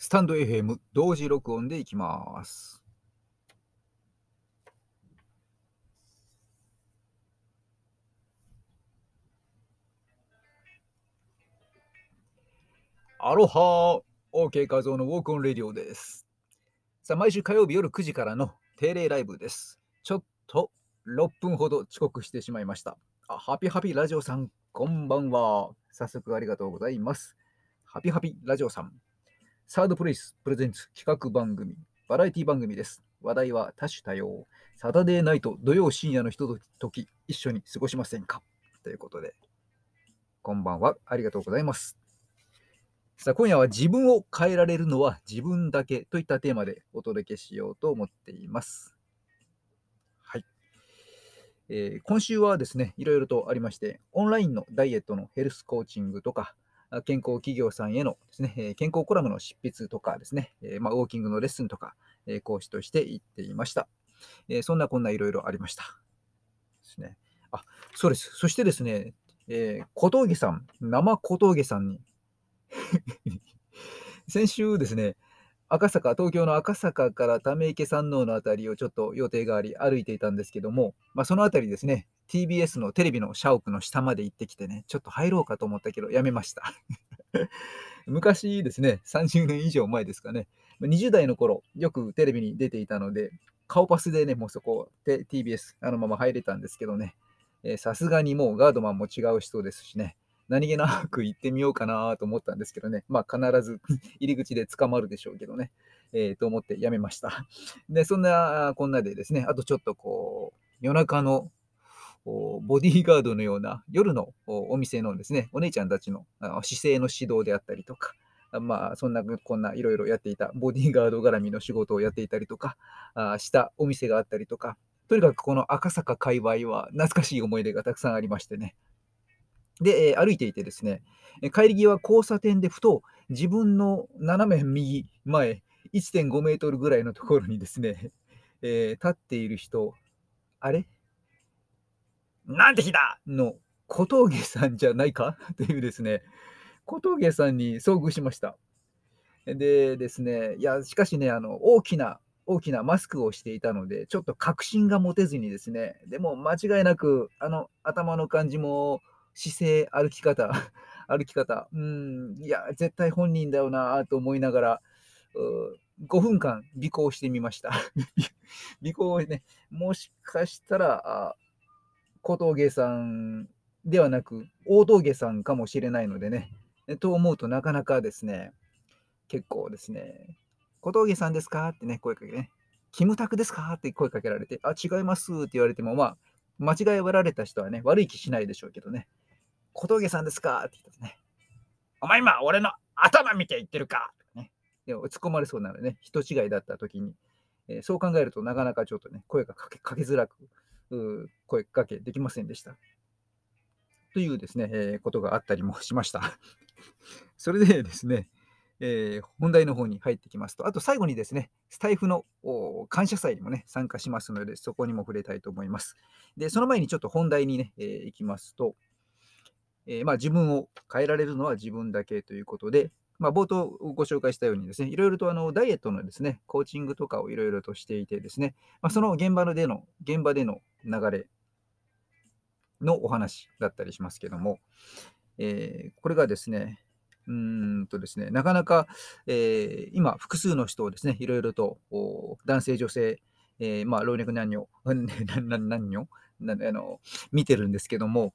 スタンド FM 同時録音でいきます。アロハー !OK 画像のウォークオンレディオです。さあ、毎週火曜日夜9時からの定例ライブです。ちょっと6分ほど遅刻してしまいました。あハピハピラジオさん、こんばんは。早速ありがとうございます。ハピハピラジオさん。サードプレイスプレゼンツ企画番組、バラエティ番組です。話題は多種多様。サタデーナイト土曜深夜のひととき一緒に過ごしませんか？ということで、こんばんは。ありがとうございます。さあ、今夜は自分を変えられるのは自分だけといったテーマでお届けしようと思っています。はい。えー今週はですね、いろいろとありまして、オンラインのダイエットのヘルスコーチングとか、健康企業さんへのですね、健康コラムの執筆とかですね、まあ、ウォーキングのレッスンとか、講師として行っていました。そんなこんないろいろありました。ですね。あ、そうです。そしてですね、えー小峠さん、生小峠さんに、先週ですね、赤坂、東京の赤坂から溜池山王のあたりをちょっと予定があり歩いていたんですけども、まあ、そのあたりですね、TBS のテレビの社屋の下まで行ってきてね、ちょっと入ろうかと思ったけど、やめました。昔ですね、30年以上前ですかね、20代の頃、よくテレビに出ていたので、顔パスでね、もうそこで TBS、あのまま入れたんですけどね、さすがにもうガードマンも違う人ですしね、何気なく行ってみようかなと思ったんですけどね、まあ必ず 入り口で捕まるでしょうけどね、えーと思ってやめました。で、そんなこんなでですね、あとちょっとこう、夜中のボディーガードのような夜のお店のですね、お姉ちゃんたちの姿勢の指導であったりとか、まあ、そんなこんないろいろやっていた、ボディーガード絡みの仕事をやっていたりとか、あしたお店があったりとか、とにかくこの赤坂界隈は懐かしい思い出がたくさんありましてね。で、歩いていてですね、帰り際交差点でふと自分の斜め右前1.5メートルぐらいのところにですね、えー立っている人、あれ？なんて日だの小峠さんじゃないか？というですね、小峠さんに遭遇しました。でですね、いや、しかしね、あの大きな、大きなマスクをしていたので、ちょっと確信が持てずにですね、でも間違いなく、あの頭の感じも、姿勢、歩き方、歩き方、うん、いや、絶対本人だよなと思いながら、5分間尾行してみました。尾行をね、もしかしたら、あ小峠さんではなく、大峠さんかもしれないのでね、と思うとなかなかですね、結構ですね、小峠さんですか？ってね、声かけね、キムタクですか？って声かけられて、あ、違いますって言われても、まあ、間違えられた人はね、悪い気しないでしょうけどね、小峠さんですか？って言ったね、お前今、俺の頭見て言ってるか？ね、でも突っ込まれそうなのでね、人違いだった時に、えーそう考えるとなかなかちょっとね、声がかけづらく、声かけできませんでした。というですね、えーことがあったりもしました。それでですね、えー本題の方に入ってきますと、あと最後にですね、スタイフの感謝祭にもね、参加しますので、そこにも触れたいと思います。で、その前にちょっと本題にね、えー行きますと、えーまあ、自分を変えられるのは自分だけということで、まあ、冒頭ご紹介したようにですね、いろいろとあのダイエットのですね、コーチングとかをいろいろとしていてですね、まあ、その現場での、現場での流れのお話だったりしますけども、えーこれがですね、うんとですね、なかなか、えー今、複数の人をですね、いろいろと男性、女性、えーまあ、老若男女、なな男女あの見てるんですけども、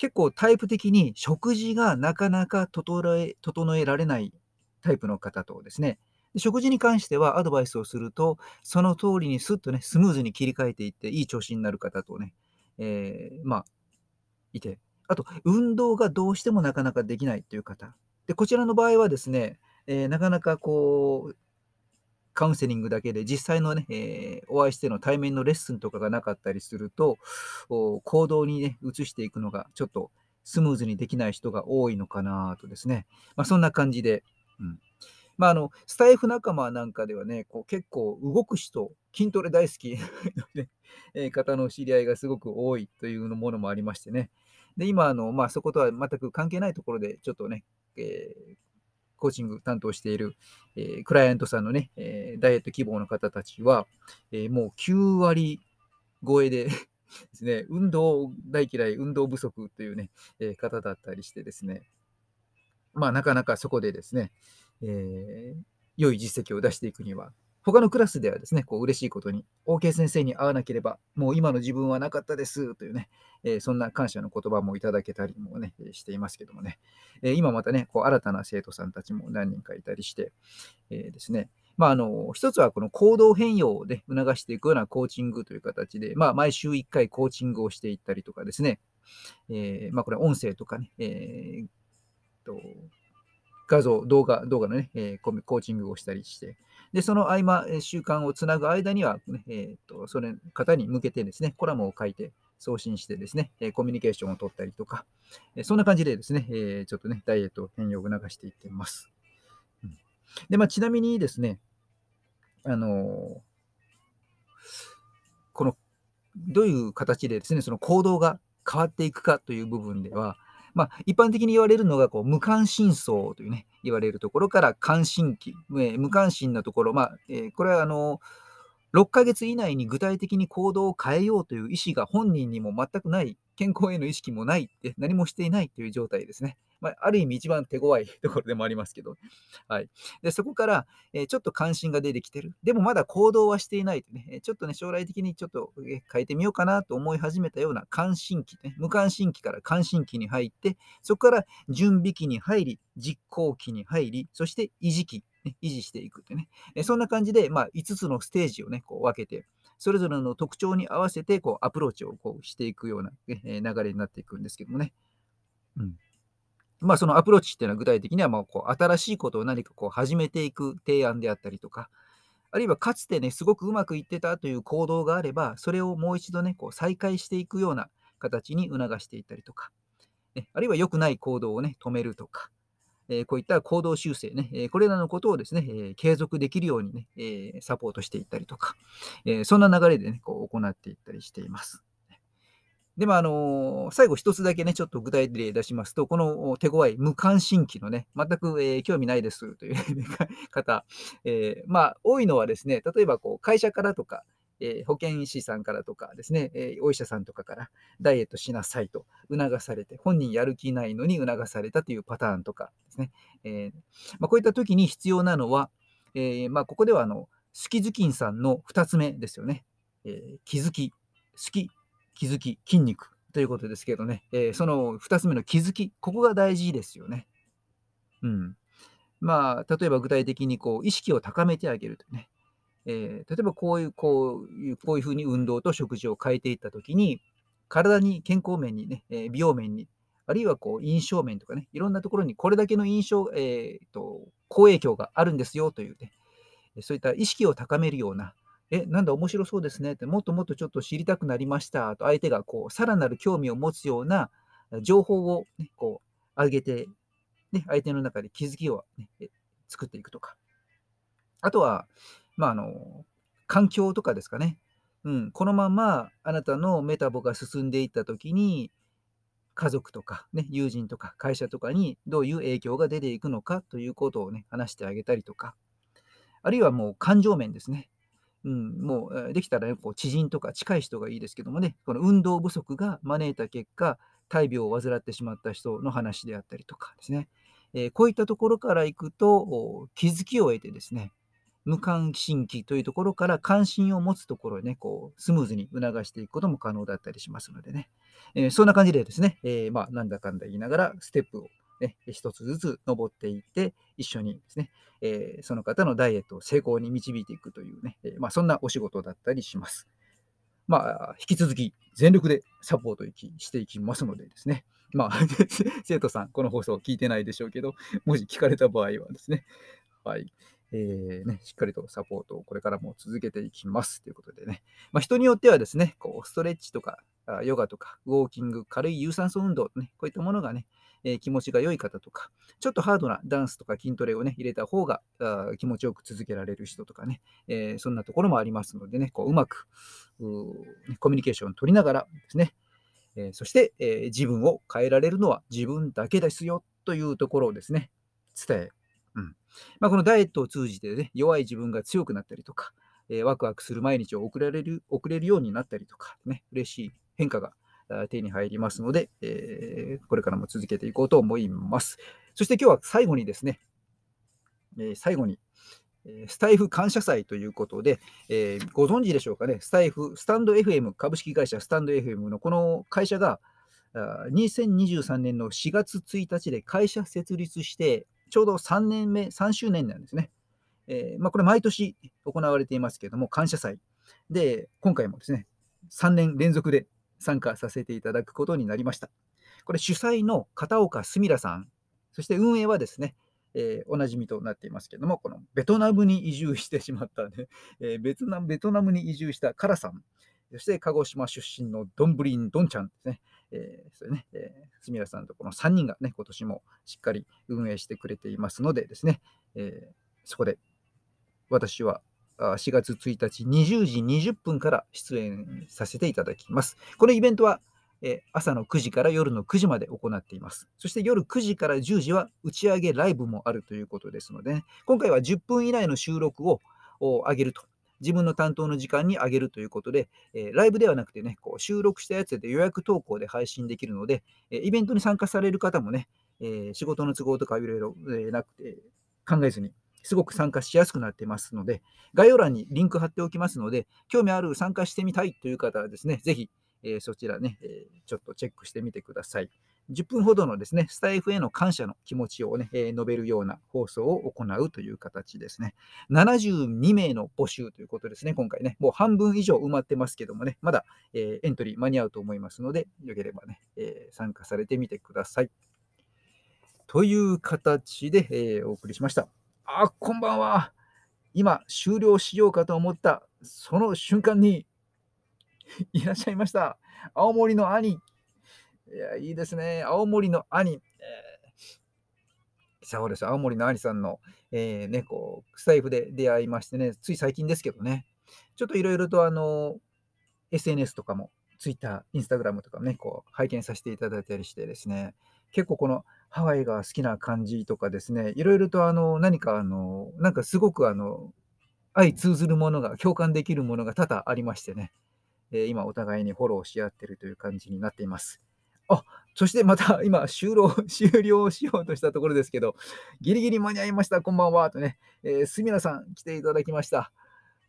結構タイプ的に食事がなかなか整え整えられないタイプの方とですね、食事に関してはアドバイスをすると、その通りにスッとね、スムーズに切り替えていって、いい調子になる方とね、えーまあ、いて、あと、運動がどうしてもなかなかできないという方。で、こちらの場合はですね、えーなかなかこう、カウンセリングだけで実際のね、えーお会いしての対面のレッスンとかがなかったりすると、行動にね、移していくのがちょっとスムーズにできない人が多いのかなとですね。まあ、そんな感じで、うん。まあ、あの、スタイフ仲間なんかではね、こう結構動く人、筋トレ大好き のね、え方の知り合いがすごく多いというものもありましてね。で、今、あの、まあ、そことは全く関係ないところで、ちょっとね、えーコーチング担当している、えー、クライアントさんのね、えー、ダイエット希望の方たちは、えー、もう9割超えで ですね、運動大嫌い、運動不足というね、え方だったりしてですね、まあ、なかなかそこでですね、え、良い実績を出していくには、他のクラスではですね、こう嬉しいことに、OK 先生に会わなければ、もう今の自分はなかったですというね、えー、そんな感謝の言葉もいただけたりもね、していますけどもね、えー、今またね、こう新たな生徒さんたちも何人かいたりして、えー、ですね、まあ、あの、一つはこの行動変容を、促していくようなコーチングという形で、まあ、毎週1回コーチングをしていったりとかですね、え、まあ、これ音声とかね、えー、と画像、動画、動画のね、え、コーチングをしたりして、で、その合間、習慣をつなぐ間には、ね、えー、と、それ方に向けてですね、コラムを書いて送信してですね、コミュニケーションを取ったりとか、そんな感じでですね、えちょっとね、ダイエットを変容を促していってます。で、まあ、ちなみにですね、あのこの、どういう形でですね、その行動が変わっていくかという部分では、まあ、一般的に言われるのがこう無関心層というね、言われるところから関心期、無関心なところ、まあえー、これはあの6ヶ月以内に具体的に行動を変えようという意思が本人にも全くない、健康への意識もないって、何もしていないという状態ですね。まあ、ある意味一番手強いところでもありますけど、はい、でそこから、えー、ちょっと関心が出てきてる、でもまだ行動はしていないとね、ちょっとね、将来的にちょっと変えてみようかなと思い始めたような関心期、ね、無関心期から関心期に入って、そこから準備期に入り、実行期に入り、そして維持期、ね、維持していくってね、えそんな感じで、まあ、5つのステージをね、こう分けて、それぞれの特徴に合わせてこうアプローチをこうしていくような、ね、流れになっていくんですけどもね。うんまあ、そのアプローチっていうのは具体的にはもうこう新しいことを何かこう始めていく提案であったりとか、あるいはかつてね、すごくうまくいってたという行動があれば、それをもう一度ね、こう再開していくような形に促していったりとか、ね、あるいは良くない行動をね、止めるとか、え、こういった行動修正ね、え、これらのことをですね、え、継続できるようにね、えサポートしていったりとか、えそんな流れでね、こう行っていったりしています。でも、あの最後一つだけね、ちょっと具体例出しますと、この手強い無関心期のね、全く、え、興味ないですという 方、え、まあ、多いのはですね、例えばこう会社からとか、えー、保健師さんからとかですね、えお医者さんとかからダイエットしなさいと促されて、本人やる気ないのに促されたというパターンとかですね。えまあ、こういった時に必要なのは、えまあ、ここではあの、スキズキンさんの2つ目ですよね。え気づき、好き、気づき、筋肉ということですけどね、え、その2つ目の気づき、ここが大事ですよね。うん。まあ、例えば具体的にこう意識を高めてあげるとね、えー、例えばこういう、こういう、こういうふうに運動と食事を変えていったときに、体に健康面にね、えー、美容面に、あるいはこう印象面とかね、いろんなところにこれだけの印象、えーと、好影響があるんですよというね、そういった意識を高めるような、え、なんだ面白そうですねって、もっともっとちょっと知りたくなりましたと、相手がこう、さらなる興味を持つような情報をね、こう、上げて、ね、相手の中で気づきを、ね、作っていくとか。あとは、まあ、あの、環境とかですかね。うん、このままあなたのメタボが進んでいったときに、家族とか、ね、友人とか会社とかにどういう影響が出ていくのかということをね、話してあげたりとか、あるいはもう感情面ですね。うん、もうできたら、ね、こう知人とか近い人がいいですけどもね、この運動不足が招いた結果、大病を患ってしまった人の話であったりとかですね、えー、こういったところからいくと、気づきを得てですね、無関心期というところから関心を持つところへね、こうスムーズに促していくことも可能だったりしますのでね、えー、そんな感じでですね、えー、まあ、なんだかんだ言いながらステップをね、一つずつ登っていって、一緒にですね、えー、その方のダイエットを成功に導いていくというね、え、まあ、そんなお仕事だったりします。まあ、引き続き全力でサポートしていきますのでですね、まあ、生徒さん、この放送聞いてないでしょうけど、もし聞かれた場合はですね、はい、えー、ね、しっかりとサポートをこれからも続けていきます。ということでね、まあ、人によってはですね、こうストレッチとか、ヨガとか、ウォーキング、軽い有酸素運動、ね、こういったものがね、えー、気持ちが良い方とか、ちょっとハードなダンスとか筋トレをね、入れた方があ気持ちよく続けられる人とかね、えー、そんなところもありますのでね、こううまくコミュニケーションを取りながらですね、え、そして、え、自分を変えられるのは自分だけですよというところをですね、伝え、まあ、このダイエットを通じて、ね、弱い自分が強くなったりとか、えー、ワクワクする毎日を送られる送れるようになったりとか、ね、嬉しい変化が手に入りますので、えー、これからも続けていこうと思います。そして今日は最後にですね、えー、最後に、スタイフ感謝祭ということで、えー、ご存知でしょうかね、スタイフ、スタンド FM、株式会社スタンド FM のこの会社が、2023年の4月1日で会社設立して、ちょうど3年目、3周年なんですね。えー、まあ、これ毎年行われていますけれども、感謝祭。で、今回もですね、3年連続で参加させていただくことになりました。これ主催の片岡すみらさん、そして運営はですね、えー、おなじみとなっていますけれども、このベトナムに移住してしまったね、えー、ベトナムベトナムに移住したカラさん、そして鹿児島出身のドンブリン・ドンちゃんですね、えー、それね、えー、すみらさんとこの3人がね、今年もしっかり運営してくれていますのでですね、えー、そこで私は4月1日20時20分から出演させていただきます。このイベントはえ朝の9時から夜の9時まで行っています。そして夜9時から10時は打ち上げライブもあるということですので、ね、今回は10分以内の収録を上げると。自分の担当の時間に上げるということで、えライブではなくてね、こう収録したやつで予約投稿で配信できるので、えイベントに参加される方もね、え仕事の都合とかいろいろなくて考えずに、すごく参加しやすくなってますので、概要欄にリンク貼っておきますので、興味ある参加してみたいという方はですね、ぜひえ、そちらね、え、ちょっとチェックしてみてください。10分ほどのですね、スタイフへの感謝の気持ちをね、えー、述べるような放送を行うという形ですね。72名の募集ということですね、今回ね。もう半分以上埋まってますけどもね、まだ、えー、エントリー間に合うと思いますので、よければね、えー、参加されてみてください。という形で、えー、お送りしました。あ、こんばんは。今、終了しようかと思った、その瞬間に、いらっしゃいました。青森の兄。いや、いいですね。青森の兄。え、そうです。青森の兄さんの、えー、ね、こう、スタイフで出会いましてね、つい最近ですけどね、ちょっといろいろとあの、SNS とかも、Twitter、Instagram とかね、こう、拝見させていただいたりしてですね、結構このハワイが好きな感じとかですね、いろいろとあの、何かあの、なんかすごくあの、相通ずるものが、共感できるものが多々ありましてね、え今お互いにフォローし合ってるという感じになっています。あ、そしてまた 今終了、終了しようとしたところですけど、ギリギリ間に合いました、こんばんは、とね、えー、すみらさん来ていただきました。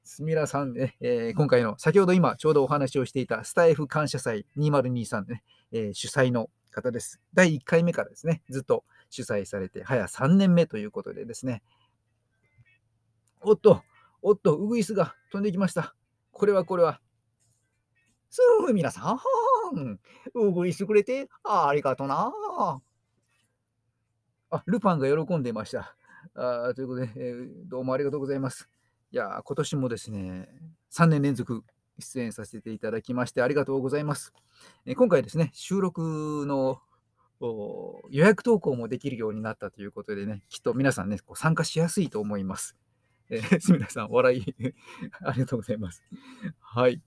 すみらさんね、えー、今回の先ほど今ちょうどお話をしていたスタイフ感謝祭2023ね、えー、主催の方です。第1回目からですね、ずっと主催されて、早3年目ということでですね、おっと、おっと、ウグイスが飛んできました。これはこれは、すぐ皆さん、うぐいしてくれてありがとな。あ、ルパンが喜んでいました。あということで、えー、どうもありがとうございます。いや、今年もですね、3年連続出演させていただきましてありがとうございます。えー、今回ですね、収録の予約投稿もできるようになったということでね、きっと皆さんね、こう参加しやすいと思います。えー、すみません、笑い ありがとうございます。はい。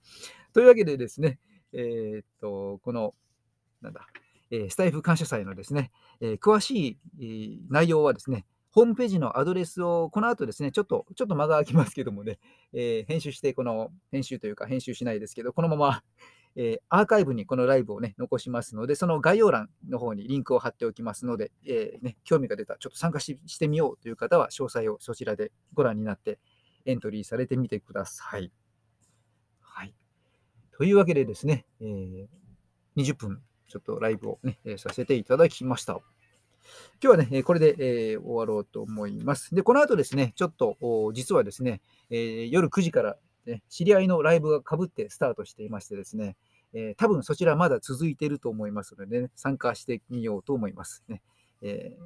というわけでですね、えー、っと、この、なんだ、え、スタイフ感謝祭のですね、え、詳しい、内容はですね、ホームページのアドレスをこの後ですね、ちょっと、ちょっと間が空きますけどもね、え編集して、この、編集というか編集しないですけど、このまま、えアーカイブにこのライブをね、残しますので、その概要欄の方にリンクを貼っておきますので、えね、興味が出た、ちょっと参加してみようという方は、詳細をそちらでご覧になってエントリーされてみてください。というわけでですね、えー、20分ちょっとライブをね、え、させていただきました。今日はね、これで、えー、終わろうと思います。で、この後ですね、ちょっと実はですね、えー、夜9時から、ね、知り合いのライブがかぶってスタートしていましてですね、えー、多分そちらまだ続いていると思いますので、ね、参加してみようと思います。ねえー、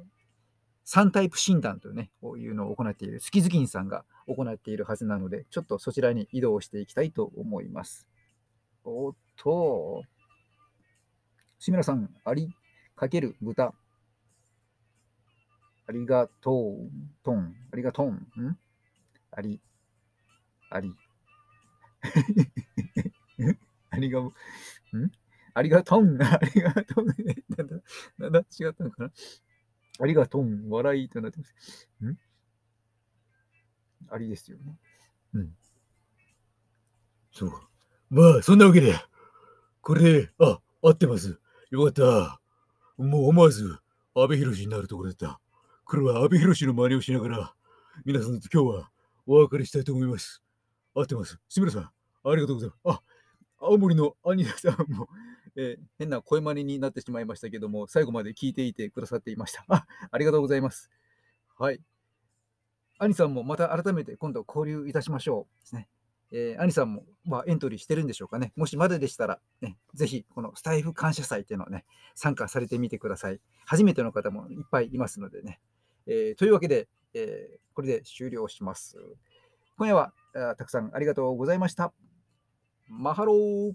3タイプ診断という,、ね、こういうのを行っている、スキズキンさんが行っているはずなので、ちょっとそちらに移動していきたいと思います。おっと、志村さん、ありかける豚。ありがとう、とん。ありがとん。ん？あり、あり。ありが、ん？ありがとん。ありがとん。なんだ、なんだ違ったのかな？ありがとん。笑いとなってます。ん？ありですよね。うん。そうか。まあ、そんなわけで、これで、あ、合ってます。よかった。もう思わず、阿部寛になるところだった。これは阿部寛の真似をしながら、皆さんと今日はお別れしたいと思います。合ってます。志村さん、ありがとうございます。あ、青森の兄さんも、えー、変な声真似になってしまいましたけども、最後まで聞いていてくださっていました。あありがとうございます。はい。兄さんもまた改めて今度交流いたしましょう。ですね。えー、兄さんも、まあ、エントリーしてるんでしょうかね。もしまだでしたら、ね、ぜひ、このスタイフ感謝祭っていうのをね、参加されてみてください。初めての方もいっぱいいますのでね。えー、というわけで、えー、これで終了します。今夜はたくさんありがとうございました。マハロー